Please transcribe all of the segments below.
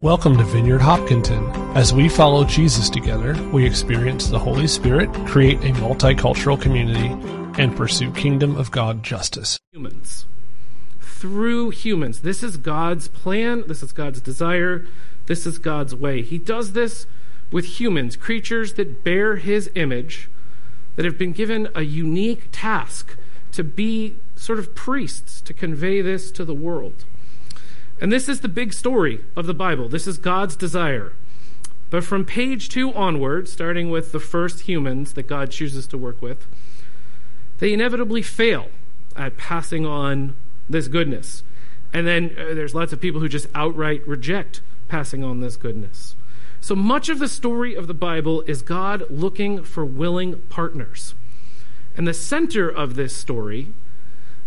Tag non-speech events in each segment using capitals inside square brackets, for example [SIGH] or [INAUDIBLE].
Welcome to Vineyard Hopkinton. As we follow Jesus together, we experience the Holy Spirit, create a multicultural community, and pursue kingdom of God justice. Humans. Through humans. This is God's plan. This is God's desire. This is God's way. He does this with humans, creatures that bear his image, that have been given a unique task to be sort of priests to convey this to the world. And this is the big story of the Bible. This is God's desire. But from page two onward, starting with the first humans that God chooses to work with, they inevitably fail at passing on this goodness. And then uh, there's lots of people who just outright reject passing on this goodness. So much of the story of the Bible is God looking for willing partners. And the center of this story,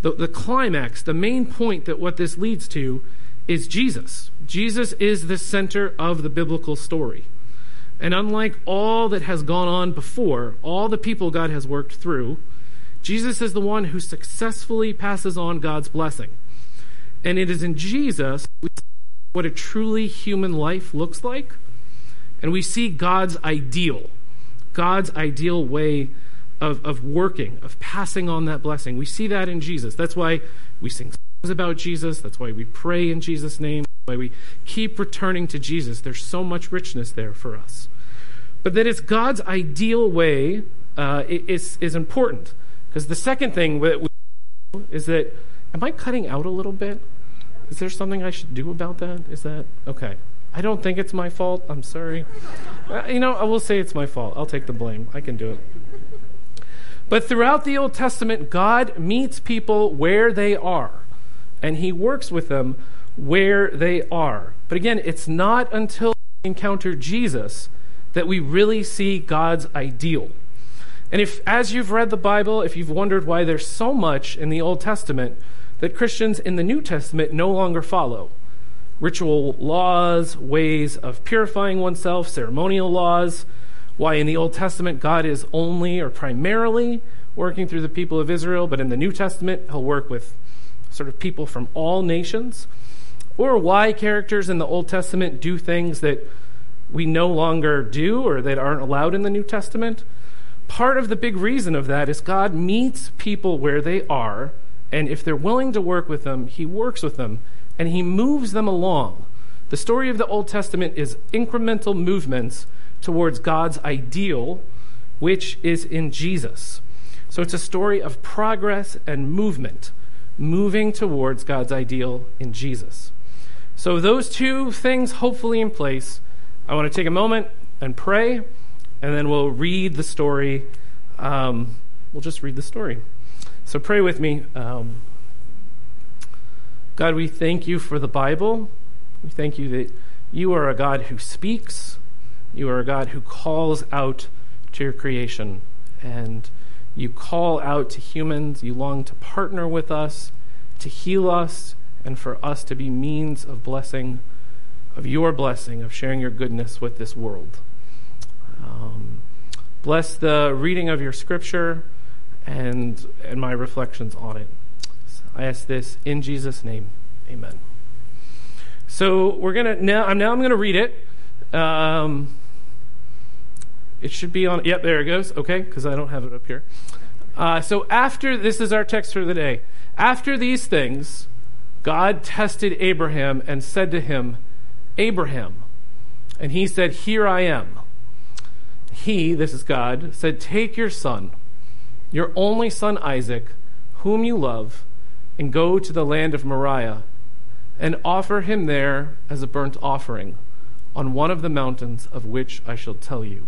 the, the climax, the main point that what this leads to, is Jesus. Jesus is the center of the biblical story. And unlike all that has gone on before, all the people God has worked through, Jesus is the one who successfully passes on God's blessing. And it is in Jesus we see what a truly human life looks like. And we see God's ideal, God's ideal way of, of working, of passing on that blessing. We see that in Jesus. That's why we sing about Jesus. That's why we pray in Jesus' name. That's why we keep returning to Jesus. There's so much richness there for us. But that it's God's ideal way uh, is, is important. Because the second thing that we is that, am I cutting out a little bit? Is there something I should do about that? Is that okay? I don't think it's my fault. I'm sorry. Uh, you know, I will say it's my fault. I'll take the blame. I can do it. But throughout the Old Testament, God meets people where they are and he works with them where they are. But again, it's not until we encounter Jesus that we really see God's ideal. And if, as you've read the Bible, if you've wondered why there's so much in the Old Testament that Christians in the New Testament no longer follow ritual laws, ways of purifying oneself, ceremonial laws, why in the Old Testament God is only or primarily working through the people of Israel, but in the New Testament, he'll work with sort of people from all nations, or why characters in the Old Testament do things that we no longer do or that aren't allowed in the New Testament. Part of the big reason of that is God meets people where they are, and if they're willing to work with them, He works with them and He moves them along. The story of the Old Testament is incremental movements towards God's ideal, which is in Jesus. So it's a story of progress and movement moving towards God's ideal in Jesus. So, those two things hopefully in place, I want to take a moment and pray, and then we'll read the story. Um, we'll just read the story. So, pray with me. Um, God, we thank you for the Bible. We thank you that you are a God who speaks, you are a God who calls out to your creation. And you call out to humans. You long to partner with us, to heal us, and for us to be means of blessing, of your blessing, of sharing your goodness with this world. Um, bless the reading of your scripture and, and my reflections on it. I ask this in Jesus' name. Amen. So we're gonna now. I'm now I'm gonna read it. Um, it should be on. Yep, there it goes. Okay, because I don't have it up here. Uh, so after this is our text for the day. After these things, God tested Abraham and said to him, Abraham. And he said, Here I am. He, this is God, said, Take your son, your only son Isaac, whom you love, and go to the land of Moriah, and offer him there as a burnt offering on one of the mountains of which I shall tell you.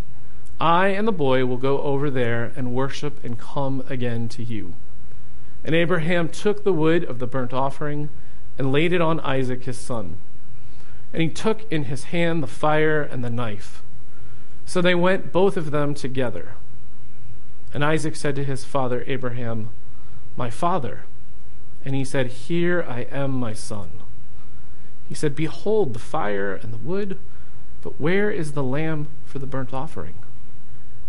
I and the boy will go over there and worship and come again to you. And Abraham took the wood of the burnt offering and laid it on Isaac his son. And he took in his hand the fire and the knife. So they went, both of them, together. And Isaac said to his father Abraham, My father. And he said, Here I am, my son. He said, Behold the fire and the wood, but where is the lamb for the burnt offering?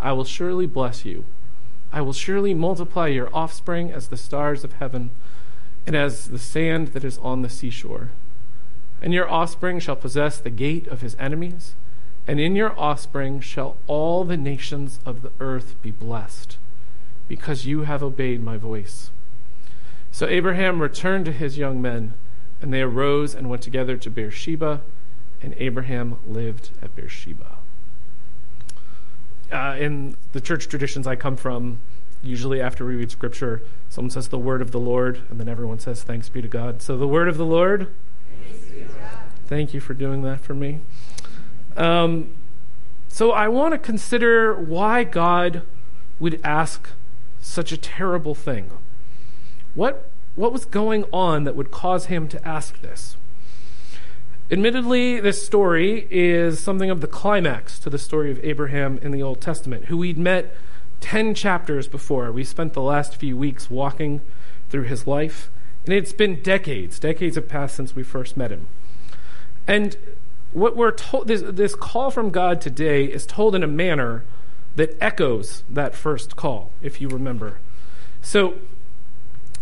I will surely bless you. I will surely multiply your offspring as the stars of heaven and as the sand that is on the seashore. And your offspring shall possess the gate of his enemies, and in your offspring shall all the nations of the earth be blessed, because you have obeyed my voice. So Abraham returned to his young men and they arose and went together to Beersheba, and Abraham lived at Beersheba. Uh, in the church traditions I come from, usually after we read scripture, someone says the word of the Lord, and then everyone says thanks be to God. So the word of the Lord. Thank you for doing that for me. Um, so I want to consider why God would ask such a terrible thing. What what was going on that would cause him to ask this? Admittedly, this story is something of the climax to the story of Abraham in the Old Testament, who we'd met 10 chapters before. We spent the last few weeks walking through his life, and it's been decades. Decades have passed since we first met him. And what we're told, this, this call from God today is told in a manner that echoes that first call, if you remember. So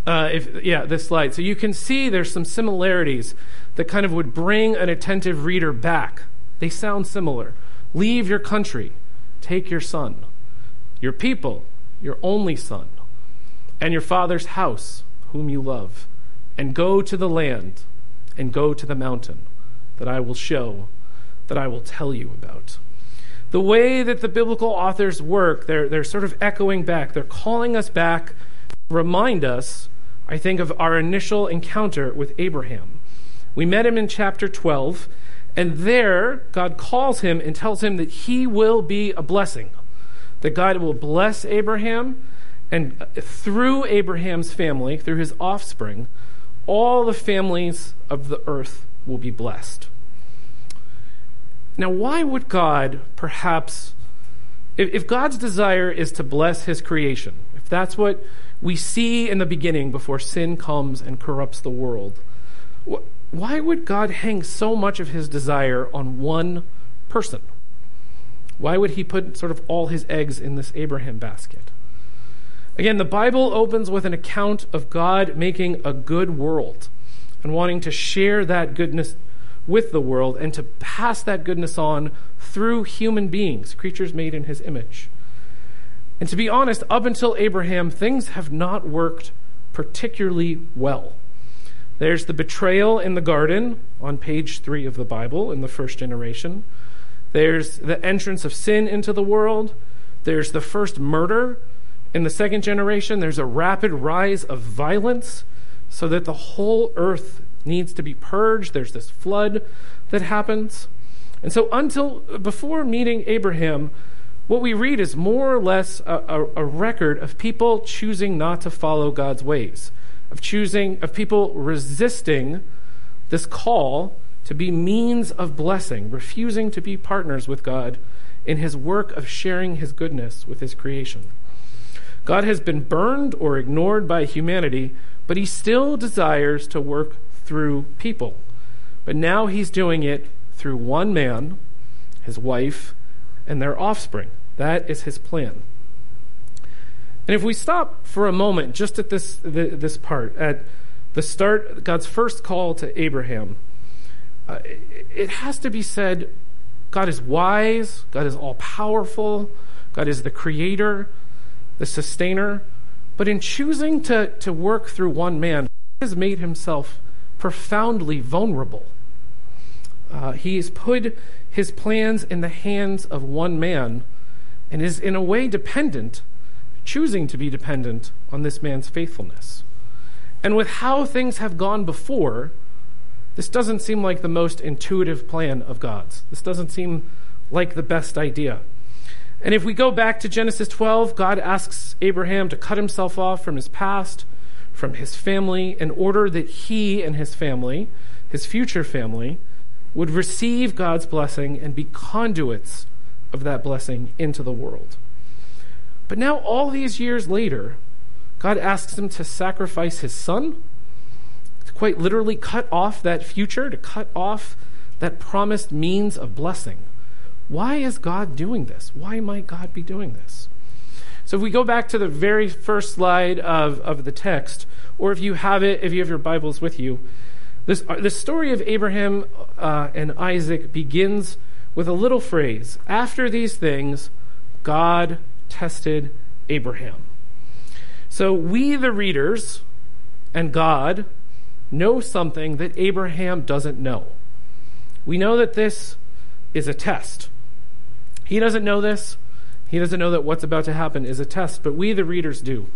uh, if, yeah, this slide. So you can see there's some similarities that kind of would bring an attentive reader back. They sound similar. Leave your country, take your son, your people, your only son, and your father's house, whom you love, and go to the land, and go to the mountain that I will show, that I will tell you about. The way that the biblical authors work, they're, they're sort of echoing back. They're calling us back, remind us I think of our initial encounter with Abraham. We met him in chapter 12, and there God calls him and tells him that he will be a blessing, that God will bless Abraham, and uh, through Abraham's family, through his offspring, all the families of the earth will be blessed. Now, why would God perhaps, if, if God's desire is to bless his creation, if that's what we see in the beginning before sin comes and corrupts the world. Why would God hang so much of his desire on one person? Why would he put sort of all his eggs in this Abraham basket? Again, the Bible opens with an account of God making a good world and wanting to share that goodness with the world and to pass that goodness on through human beings, creatures made in his image. And to be honest, up until Abraham, things have not worked particularly well. There's the betrayal in the garden on page three of the Bible in the first generation. There's the entrance of sin into the world. There's the first murder in the second generation. There's a rapid rise of violence so that the whole earth needs to be purged. There's this flood that happens. And so, until before meeting Abraham, what we read is more or less a, a, a, record of people choosing not to follow God's ways, of choosing, of people resisting this call to be means of blessing, refusing to be partners with God in his work of sharing his goodness with his creation. God has been burned or ignored by humanity, but he still desires to work through people. But now he's doing it through one man, his wife, and their offspring. That is his plan. And if we stop for a moment just at this, this part, at the start, God's first call to Abraham, uh, it has to be said God is wise, God is all powerful, God is the creator, the sustainer. But in choosing to, to work through one man, he has made himself profoundly vulnerable. Uh, he has put his plans in the hands of one man and is in a way dependent, choosing to be dependent on this man's faithfulness. And with how things have gone before, this doesn't seem like the most intuitive plan of God's. This doesn't seem like the best idea. And if we go back to Genesis 12, God asks Abraham to cut himself off from his past, from his family, in order that he and his family, his future family, would receive God's blessing and be conduits of that blessing into the world. But now, all these years later, God asks him to sacrifice his son, to quite literally cut off that future, to cut off that promised means of blessing. Why is God doing this? Why might God be doing this? So, if we go back to the very first slide of, of the text, or if you have it, if you have your Bibles with you, this, uh, the story of Abraham uh, and Isaac begins with a little phrase After these things, God tested Abraham. So we, the readers, and God know something that Abraham doesn't know. We know that this is a test. He doesn't know this. He doesn't know that what's about to happen is a test, but we, the readers, do.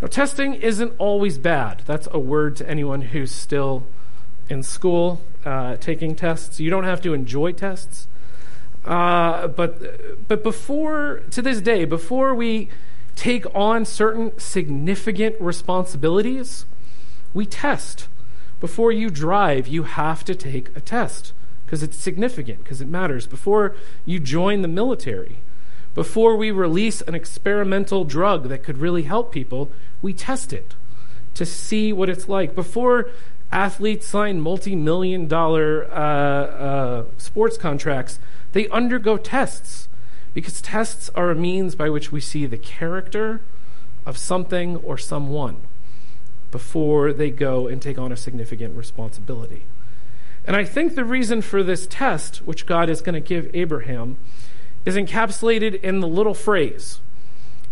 Now, testing isn't always bad. That's a word to anyone who's still in school uh, taking tests. You don't have to enjoy tests. Uh, but but before to this day, before we take on certain significant responsibilities, we test. Before you drive, you have to take a test because it's significant, because it matters. Before you join the military, before we release an experimental drug that could really help people, we test it to see what it's like. Before athletes sign multi million dollar uh, uh, sports contracts, they undergo tests because tests are a means by which we see the character of something or someone before they go and take on a significant responsibility. And I think the reason for this test, which God is going to give Abraham, is encapsulated in the little phrase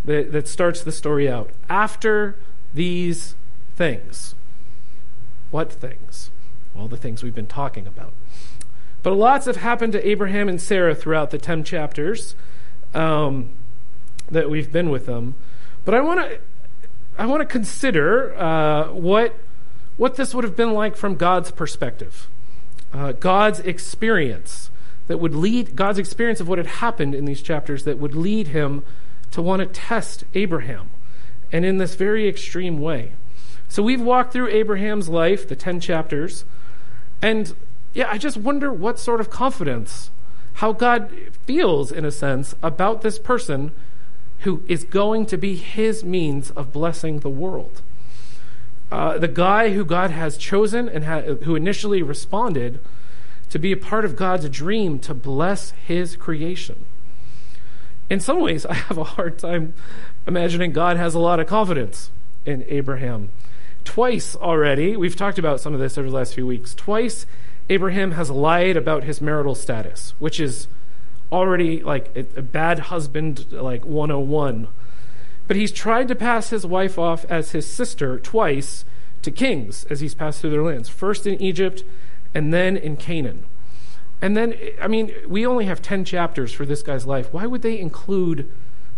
that, that starts the story out. After these things. What things? Well, the things we've been talking about. But lots have happened to Abraham and Sarah throughout the 10 chapters um, that we've been with them. But I want to I want to consider uh, what what this would have been like from God's perspective, uh, God's experience that would lead God's experience of what had happened in these chapters that would lead him to want to test Abraham, and in this very extreme way. So we've walked through Abraham's life, the 10 chapters, and yeah, I just wonder what sort of confidence, how God feels, in a sense, about this person who is going to be his means of blessing the world. Uh, the guy who God has chosen and ha- who initially responded to be a part of God's dream to bless his creation. In some ways, [LAUGHS] I have a hard time imagining God has a lot of confidence in Abraham. Twice already, we've talked about some of this over the last few weeks. Twice, Abraham has lied about his marital status, which is already like a, bad husband, like 101. But he's tried to pass his wife off as his sister twice to kings as he's passed through their lands, first in Egypt and then in Canaan. And then, I mean, we only have 10 chapters for this guy's life. Why would they include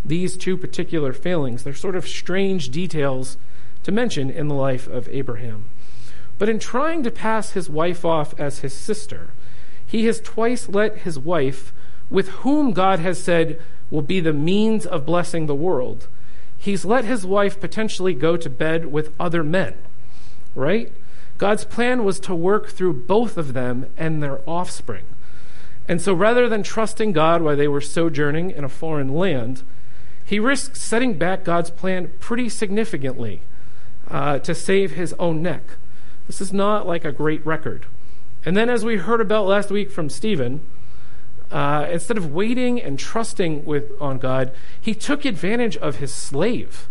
these two particular failings? They're sort of strange details to mention in the life of Abraham. But in trying to pass his wife off as his sister, he has twice let his wife, with whom God has said, will be the means of blessing the world, he's let his wife potentially go to bed with other men, right? God's plan was to work through both of them and their offspring. And so rather than trusting God while they were sojourning in a foreign land, he risks setting back God's plan pretty significantly uh, to save his own neck. This is not like a great record. And then, as we heard about last week from Stephen, uh, instead of waiting and trusting with, on God, he took advantage of his slave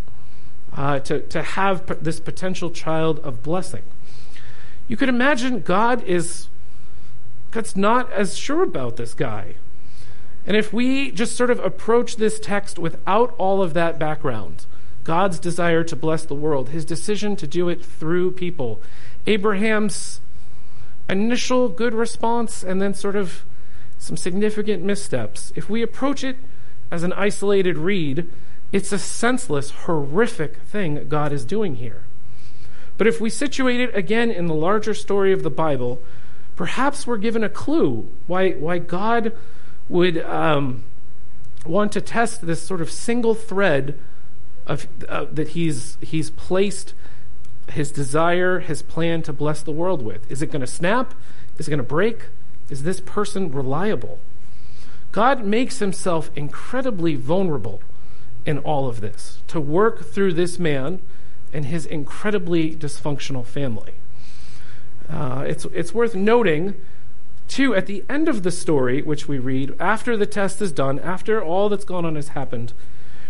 uh, to, to have p- this potential child of blessing. You could imagine God is God's not as sure about this guy. And if we just sort of approach this text without all of that background, God's desire to bless the world, his decision to do it through people, Abraham's initial good response, and then sort of some significant missteps. If we approach it as an isolated read, it's a senseless, horrific thing God is doing here. But if we situate it again in the larger story of the Bible, perhaps we're given a clue why, why God would um, want to test this sort of single thread of, uh, that he's, he's placed his desire, his plan to bless the world with. Is it going to snap? Is it going to break? Is this person reliable? God makes himself incredibly vulnerable in all of this to work through this man and his incredibly dysfunctional family. Uh, it's, it's worth noting, too, at the end of the story, which we read, after the test is done, after all that's gone on has happened,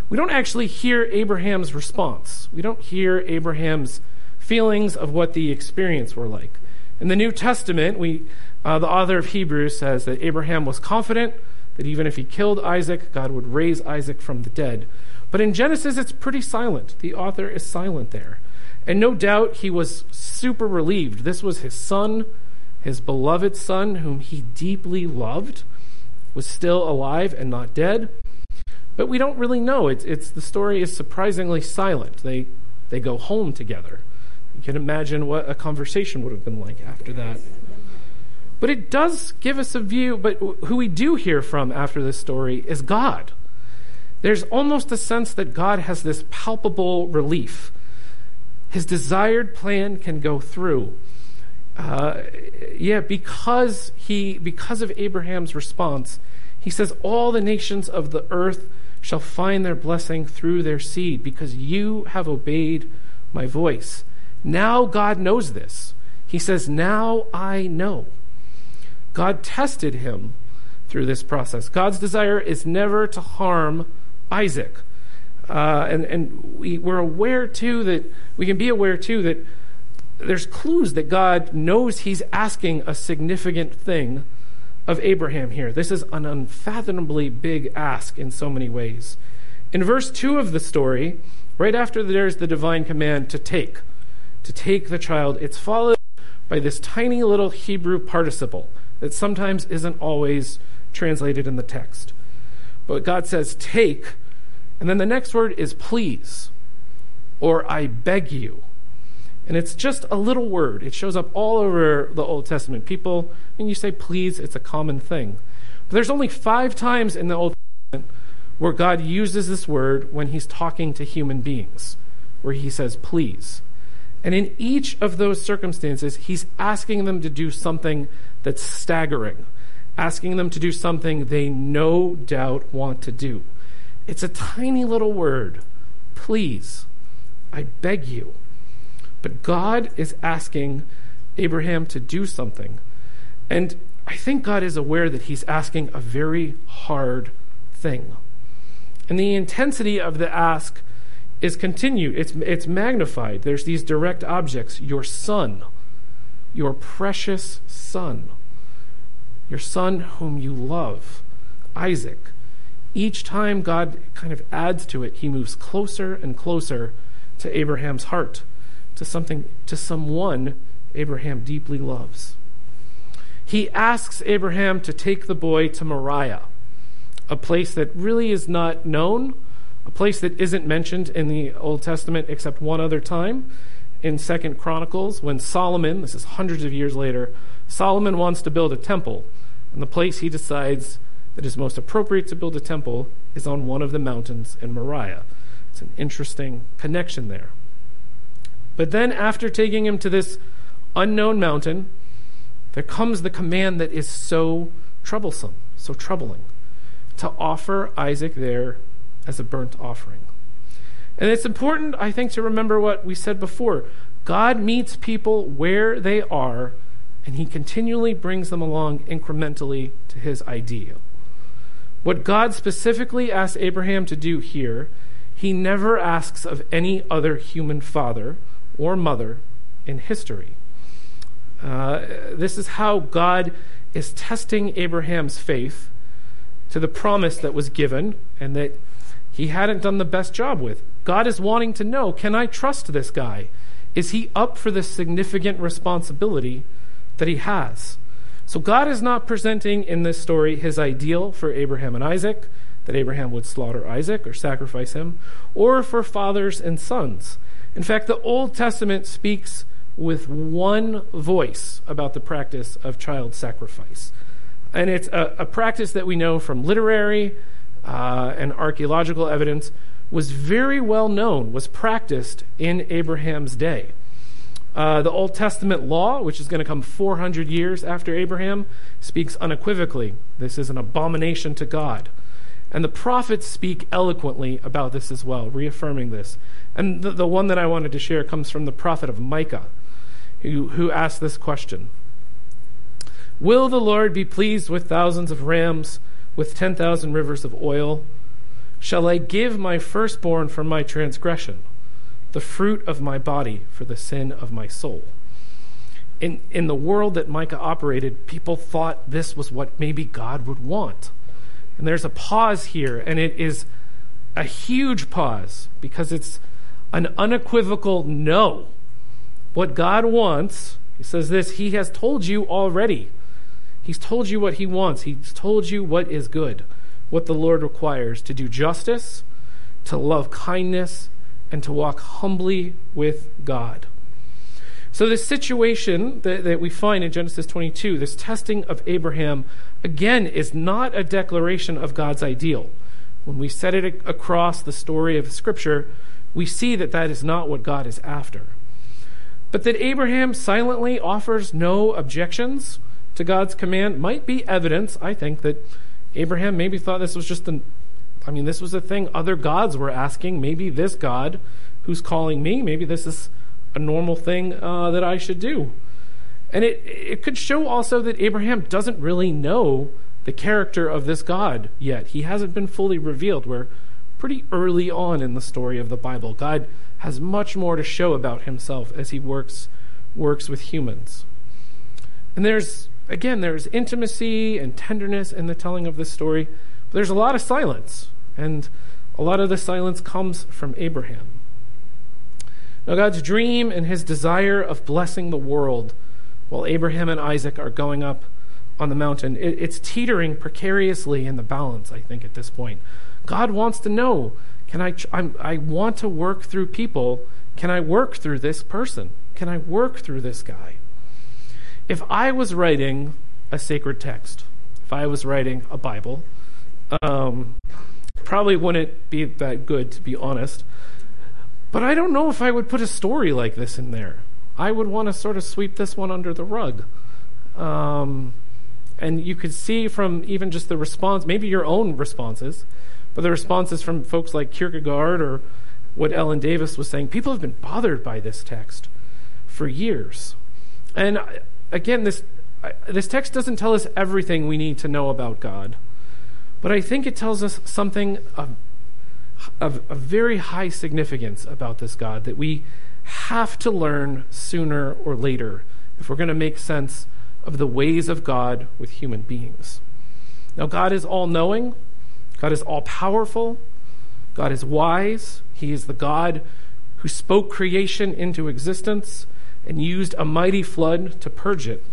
we don't actually hear Abraham's response. We don't hear Abraham's feelings of what the experience were like. In the New Testament, we, uh, the author of Hebrews says that Abraham was confident that even if he killed Isaac, God would raise Isaac from the dead. But in Genesis, it's pretty silent. The author is silent there. And no doubt he was super relieved. This was his son, his beloved son, whom he deeply loved, was still alive and not dead. But we don't really know. It's, it's the story is surprisingly silent. They they go home together. You can imagine what a conversation would have been like after that. But it does give us a view, but who we do hear from after this story is God. There's almost a sense that God has this palpable relief his desired plan can go through. Uh, yeah, because he, because of Abraham's response, he says, "All the nations of the earth shall find their blessing through their seed, because you have obeyed my voice." Now God knows this. He says, "Now I know." God tested him through this process. God's desire is never to harm Isaac. Uh, and and we, we're aware too that we can be aware too that there's clues that God knows He's asking a significant thing of Abraham here. This is an unfathomably big ask in so many ways. In verse 2 of the story, right after there's the divine command to take, to take the child, it's followed by this tiny little Hebrew participle that sometimes isn't always translated in the text. But God says, take and then the next word is please, or I beg you. And it's just a little word. It shows up all over the Old Testament. People, when you say please, it's a common thing. But there's only five times in the Old Testament where God uses this word when he's talking to human beings, where he says please. And in each of those circumstances, he's asking them to do something that's staggering, asking them to do something they no doubt want to do. It's a tiny little word. Please, I beg you. But God is asking Abraham to do something. And I think God is aware that he's asking a very hard thing. And the intensity of the ask is continued, it's, it's magnified. There's these direct objects your son, your precious son, your son whom you love, Isaac each time God kind of adds to it, he moves closer and closer to Abraham's heart, to something, to someone Abraham deeply loves. He asks Abraham to take the boy to Moriah, a place that really is not known, a place that isn't mentioned in the Old Testament except one other time in Second Chronicles when Solomon, this is hundreds of years later, Solomon wants to build a temple, and the place he decides that is most appropriate to build a temple is on one of the mountains in Moriah. It's an interesting connection there. But then, after taking him to this unknown mountain, there comes the command that is so troublesome, so troubling to offer Isaac there as a burnt offering. And it's important, I think, to remember what we said before. God meets people where they are, and he continually brings them along incrementally to his ideal. What God specifically asks Abraham to do here, he never asks of any other human father or mother in history. Uh, this is how God is testing Abraham's faith to the promise that was given and that he hadn't done the best job with. God is wanting to know can I trust this guy? Is he up for the significant responsibility that he has? So God is not presenting in this story his ideal for Abraham and Isaac, that Abraham would slaughter Isaac or sacrifice him, or for fathers and sons. In fact, the Old Testament speaks with one voice about the practice of child sacrifice. And it's a, a practice that we know from literary uh, and archaeological evidence was very well known, was practiced in Abraham's day. Uh, the Old Testament law, which is going to come 400 years after Abraham, speaks unequivocally this is an abomination to God. And the prophets speak eloquently about this as well, reaffirming this. And the, the one that I wanted to share comes from the prophet of Micah, who, who asked this question Will the Lord be pleased with thousands of rams, with 10,000 rivers of oil? Shall I give my firstborn for my transgression, the fruit of my body for the sin of my soul? In, in the world that Micah operated, people thought this was what maybe God would want. And there's a pause here, and it is a huge pause because it's an unequivocal no. What God wants, he says this, He has told you already. He's told you what He wants, He's told you what is good, what the Lord requires to do justice, to love kindness, and to walk humbly with God. So, this situation that, that, we find in Genesis 22, this testing of Abraham, again, is not a declaration of God's ideal. When we set it across the story of Scripture, we see that that is not what God is after. But that Abraham silently offers no objections to God's command might be evidence, I think, that Abraham maybe thought this was just an, I mean, this was a thing other gods were asking. Maybe this God who's calling me, maybe this is a normal thing uh, that I should do. And it, it could show also that Abraham doesn't really know the character of this God yet. He hasn't been fully revealed. We're pretty early on in the story of the Bible. God has much more to show about himself as he works works with humans. And there's again there's intimacy and tenderness in the telling of this story. But there's a lot of silence, and a lot of the silence comes from Abraham. Now, God's dream and his desire of blessing the world while Abraham and Isaac are going up on the mountain, it, it's teetering precariously in the balance, I think, at this point. God wants to know can I, I'm, I want to work through people. Can I work through this person? Can I work through this guy? If I was writing a sacred text, if I was writing a Bible, um, probably wouldn't be that good, to be honest. But I don't know if I would put a story like this in there. I would want to sort of sweep this one under the rug. Um, and you could see from even just the response, maybe your own responses, but the responses from folks like Kierkegaard or what Ellen Davis was saying, people have been bothered by this text for years. And again, this, this text doesn't tell us everything we need to know about God, but I think it tells us something of, of very high significance about this God that we have to learn sooner or later if we're going to make sense of the ways of God with human beings. Now, God is all knowing, God is all powerful, God is wise. He is the God who spoke creation into existence and used a mighty flood to purge it.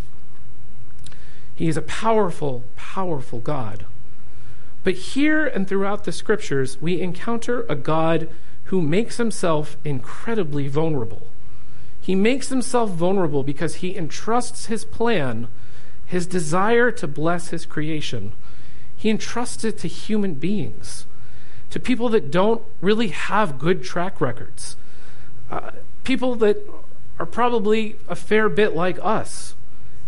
He is a powerful, powerful God. But here and throughout the scriptures, we encounter a God who makes himself incredibly vulnerable. He makes himself vulnerable because he entrusts his plan, his desire to bless his creation, he entrusts it to human beings. to people that don't really have good track records, uh, people that are probably a fair bit like us,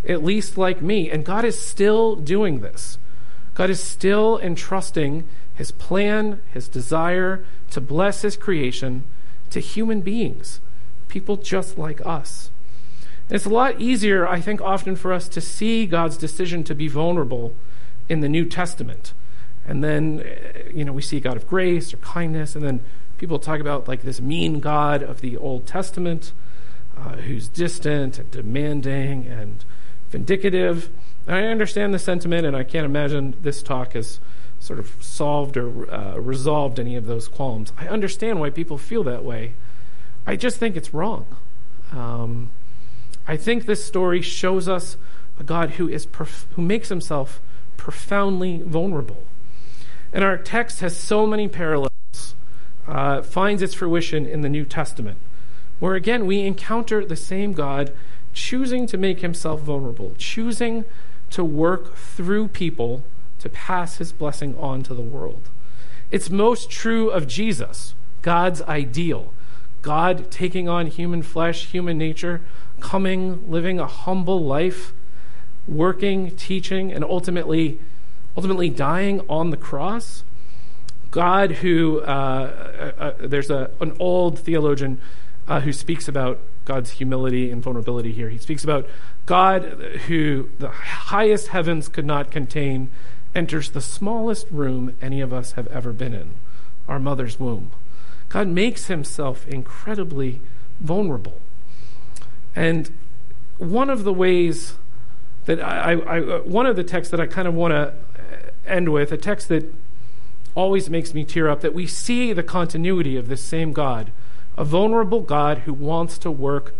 at least like me. And God is still doing this. God is still entrusting his plan, his desire to bless his creation to human beings, people just like us. And it's a lot easier, I think, often for us to see God's decision to be vulnerable in the New Testament. And then, you know, we see God of grace or kindness, and then people talk about like this mean God of the Old Testament uh, who's distant and demanding and vindicative. I understand the sentiment, and I can't imagine this talk has sort of solved or uh, resolved any of those qualms. I understand why people feel that way. I just think it's wrong. Um, I think this story shows us a God who is prof- who makes himself profoundly vulnerable. And our text has so many parallels, uh, finds its fruition in the New Testament, where again we encounter the same God choosing to make himself vulnerable, choosing to work through people to pass his blessing on to the world. It's most true of Jesus, God's ideal. God taking on human flesh, human nature, coming, living a humble life, working, teaching, and ultimately, ultimately dying on the cross. God, who uh, uh, uh, there's a, an old theologian uh, who speaks about God's humility and vulnerability here. He speaks about God, who the highest heavens could not contain, enters the smallest room any of us have ever been in, our mother's womb. God makes himself incredibly vulnerable. And one of the ways that I, I, one of the texts that I kind of want to end with, a text that always makes me tear up, that we see the continuity of this same God, a vulnerable God who wants to work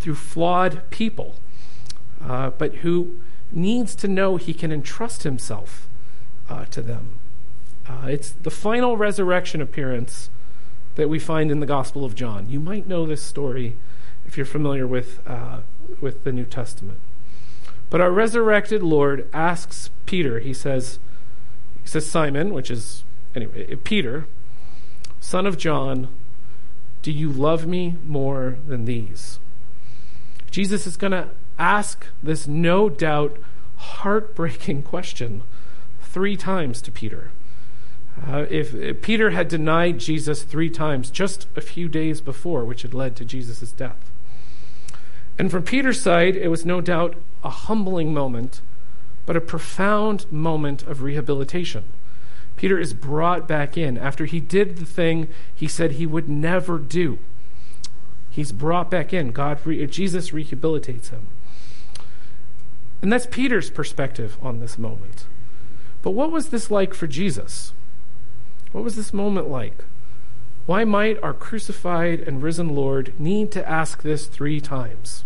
through flawed people, uh, but who needs to know he can entrust himself uh, to them. Uh, it's the final resurrection appearance that we find in the Gospel of John. You might know this story if you're familiar with, uh, with the New Testament. But our resurrected Lord asks Peter, he says, he says, Simon, which is, anyway, Peter, son of John, do you love me more than these? Jesus is going to ask this no doubt heartbreaking question three times to Peter. Uh, if, if, Peter had denied Jesus three times just a few days before, which had led to Jesus' death. And from Peter's side, it was no doubt a humbling moment, but a profound moment of rehabilitation. Peter is brought back in after he did the thing he said he would never do. He's brought back in. God, Jesus rehabilitates him. And that's Peter's perspective on this moment. But what was this like for Jesus? What was this moment like? Why might our crucified and risen Lord need to ask this three times?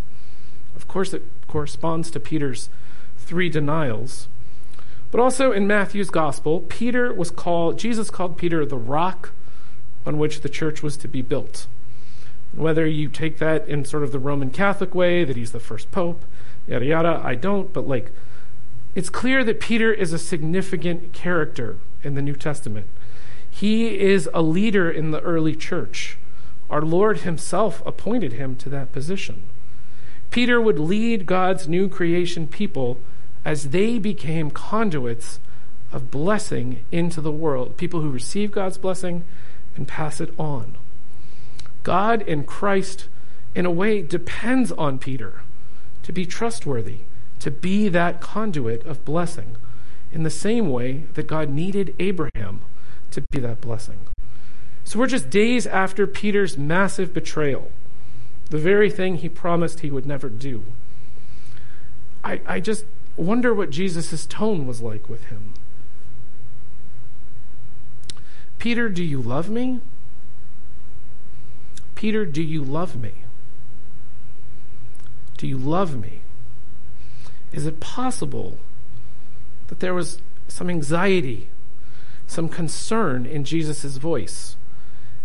Of course, it corresponds to Peter's three denials. But also in Matthew's gospel, Peter was called, Jesus called Peter the rock on which the church was to be built. Whether you take that in sort of the Roman Catholic way, that he's the first pope, yada yada, I don't, but like, it's clear that Peter is a significant character in the New Testament. He is a leader in the early church. Our Lord Himself appointed him to that position. Peter would lead God's new creation people as they became conduits of blessing into the world, people who receive God's blessing and pass it on. God in Christ, in a way, depends on Peter to be trustworthy, to be that conduit of blessing, in the same way that God needed Abraham to be that blessing. So we're just days after Peter's massive betrayal, the very thing he promised he would never do. I, I just wonder what Jesus' tone was like with him. Peter, do you love me? Peter, do you love me? Do you love me? Is it possible that there was some anxiety some concern in Jesus' voice.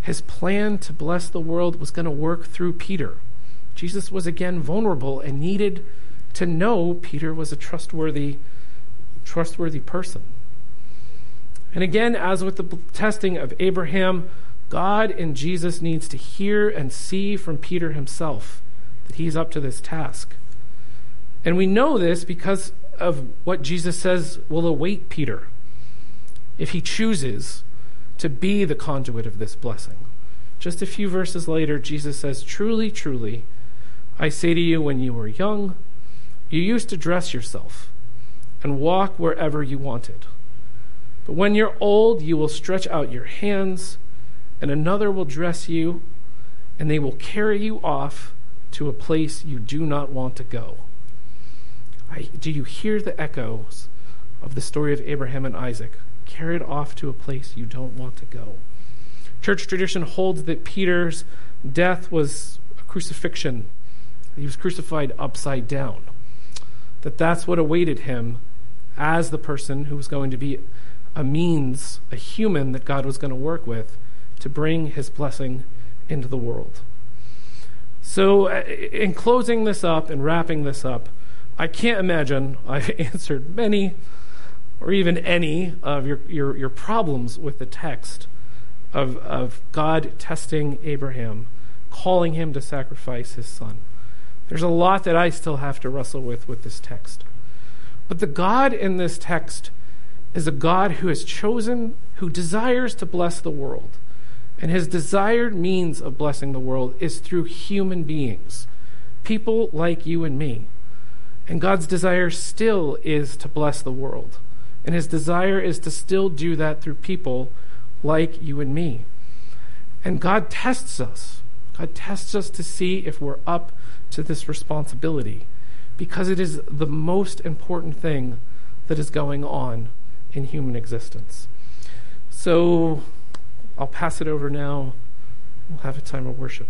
His plan to bless the world was going to work through Peter. Jesus was again vulnerable and needed to know Peter was a trustworthy, trustworthy person. And again, as with the testing of Abraham, God in Jesus needs to hear and see from Peter himself that he's up to this task. And we know this because of what Jesus says will await Peter if he chooses to be the conduit of this blessing. Just a few verses later, Jesus says, Truly, truly, I say to you, when you were young, you used to dress yourself and walk wherever you wanted. But when you're old, you will stretch out your hands, and another will dress you, and they will carry you off to a place you do not want to go. I, do you hear the echoes of the story of Abraham and Isaac? Carried off to a place you don't want to go. Church tradition holds that Peter's death was a crucifixion. He was crucified upside down. That that's what awaited him as the person who was going to be a means, a human that God was going to work with to bring his blessing into the world. So, uh, in closing this up and wrapping this up, I can't imagine [LAUGHS] I've answered many or even any of your, your, your problems with the text of, of God testing Abraham, calling him to sacrifice his son. There's a lot that I still have to wrestle with with this text. But the God in this text is a God who has chosen, who desires to bless the world. And his desired means of blessing the world is through human beings, people like you and me. And God's desire still is to bless the world. And his desire is to still do that through people like you and me. And God tests us. God tests us to see if we're up to this responsibility because it is the most important thing that is going on in human existence. So I'll pass it over now. We'll have a time of worship.